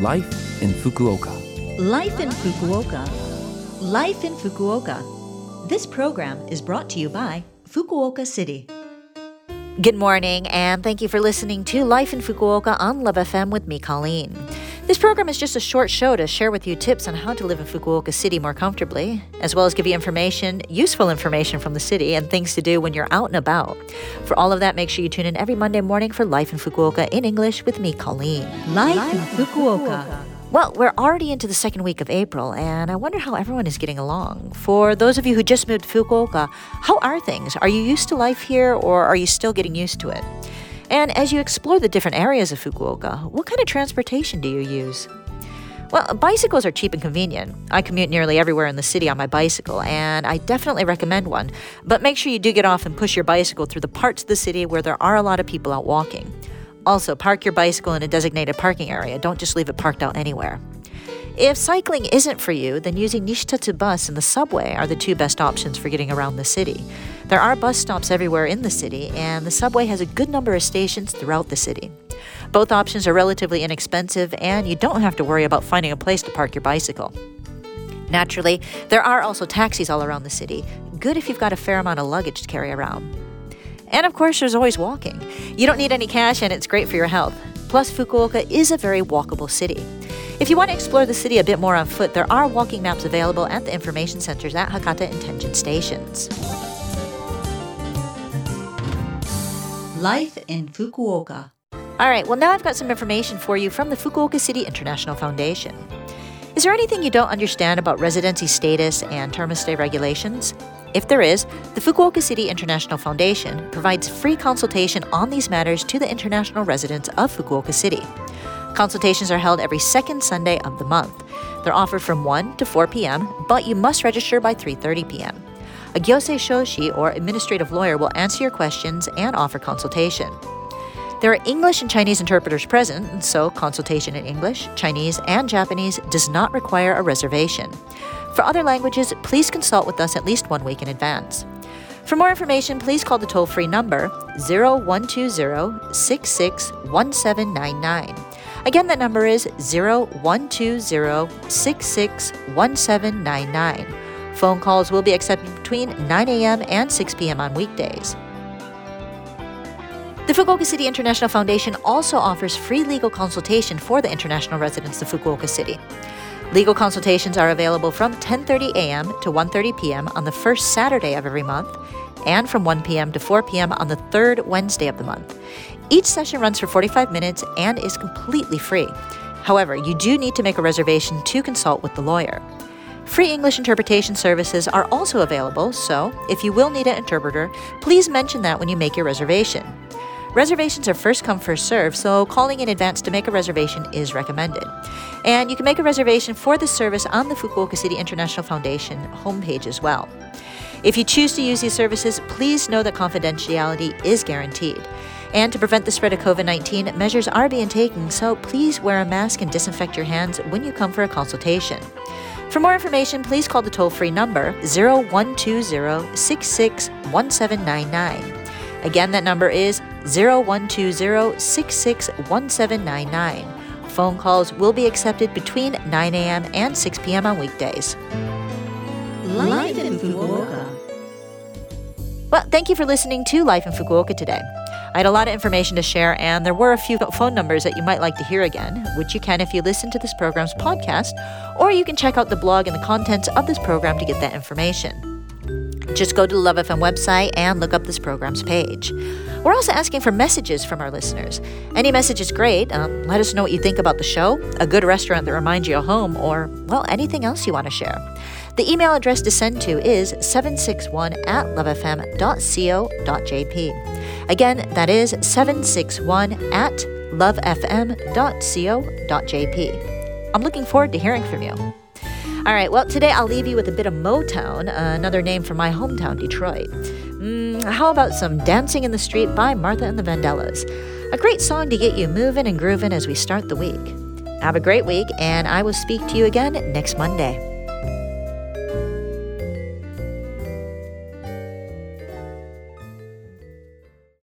Life in Fukuoka. Life in Fukuoka. Life in Fukuoka. This program is brought to you by Fukuoka City. Good morning, and thank you for listening to Life in Fukuoka on Love FM with me, Colleen. This program is just a short show to share with you tips on how to live in Fukuoka City more comfortably, as well as give you information, useful information from the city, and things to do when you're out and about. For all of that, make sure you tune in every Monday morning for Life in Fukuoka in English with me, Colleen. Life, in Fukuoka. Well, we're already into the second week of April, and I wonder how everyone is getting along. For those of you who just moved to Fukuoka, how are things? Are you used to life here, or are you still getting used to it? And as you explore the different areas of Fukuoka, what kind of transportation do you use? Well, bicycles are cheap and convenient. I commute nearly everywhere in the city on my bicycle, and I definitely recommend one. But make sure you do get off and push your bicycle through the parts of the city where there are a lot of people out walking. Also, park your bicycle in a designated parking area. Don't just leave it parked out anywhere. If cycling isn't for you, then using Nishitetsu bus and the subway are the two best options for getting around the city. There are bus stops everywhere in the city, and the subway has a good number of stations throughout the city. Both options are relatively inexpensive, and you don't have to worry about finding a place to park your bicycle. Naturally, there are also taxis all around the city, good if you've got a fair amount of luggage to carry around. And of course, there's always walking. You don't need any cash, and it's great for your health. Plus, Fukuoka is a very walkable city. If you want to explore the city a bit more on foot, there are walking maps available at the information centers at Hakata and Tenjin stations. Life in Fukuoka. All right, well, now I've got some information for you from the Fukuoka City International Foundation. Is there anything you don't understand about residency status and term of stay regulations? If there is, the Fukuoka City International Foundation provides free consultation on these matters to the international residents of Fukuoka City. Consultations are held every second Sunday of the month. They're offered from 1 to 4 p.m., but you must register by 3:30 p.m. A gyosei shoshi or administrative lawyer will answer your questions and offer consultation. There are English and Chinese interpreters present, so consultation in English, Chinese, and Japanese does not require a reservation. For other languages, please consult with us at least one week in advance. For more information, please call the toll free number 0120 661799. Again, that number is 0120 Phone calls will be accepted between 9 a.m. and 6 p.m. on weekdays. The Fukuoka City International Foundation also offers free legal consultation for the international residents of Fukuoka City. Legal consultations are available from 10:30 a.m. to 1:30 p.m. on the first Saturday of every month and from 1 p.m. to 4 p.m. on the third Wednesday of the month. Each session runs for 45 minutes and is completely free. However, you do need to make a reservation to consult with the lawyer. Free English interpretation services are also available, so if you will need an interpreter, please mention that when you make your reservation. Reservations are first come, first serve, so calling in advance to make a reservation is recommended. And you can make a reservation for this service on the Fukuoka City International Foundation homepage as well. If you choose to use these services, please know that confidentiality is guaranteed. And to prevent the spread of COVID 19, measures are being taken, so please wear a mask and disinfect your hands when you come for a consultation. For more information, please call the toll free number 0120 661799. Again, that number is 0120 661799. Phone calls will be accepted between 9 a.m. and 6 p.m. on weekdays. Life in Fukuoka. Well, thank you for listening to Life in Fukuoka today. I had a lot of information to share, and there were a few phone numbers that you might like to hear again, which you can if you listen to this program's podcast, or you can check out the blog and the contents of this program to get that information. Just go to the Love FM website and look up this program's page. We're also asking for messages from our listeners. Any message is great. Um, let us know what you think about the show, a good restaurant that reminds you of home, or, well, anything else you want to share. The email address to send to is 761 at lovefm.co.jp. Again, that is 761 at lovefm.co.jp. I'm looking forward to hearing from you. All right, well, today I'll leave you with a bit of Motown, another name for my hometown, Detroit. Mm, how about some Dancing in the Street by Martha and the Vandellas? A great song to get you moving and grooving as we start the week. Have a great week, and I will speak to you again next Monday.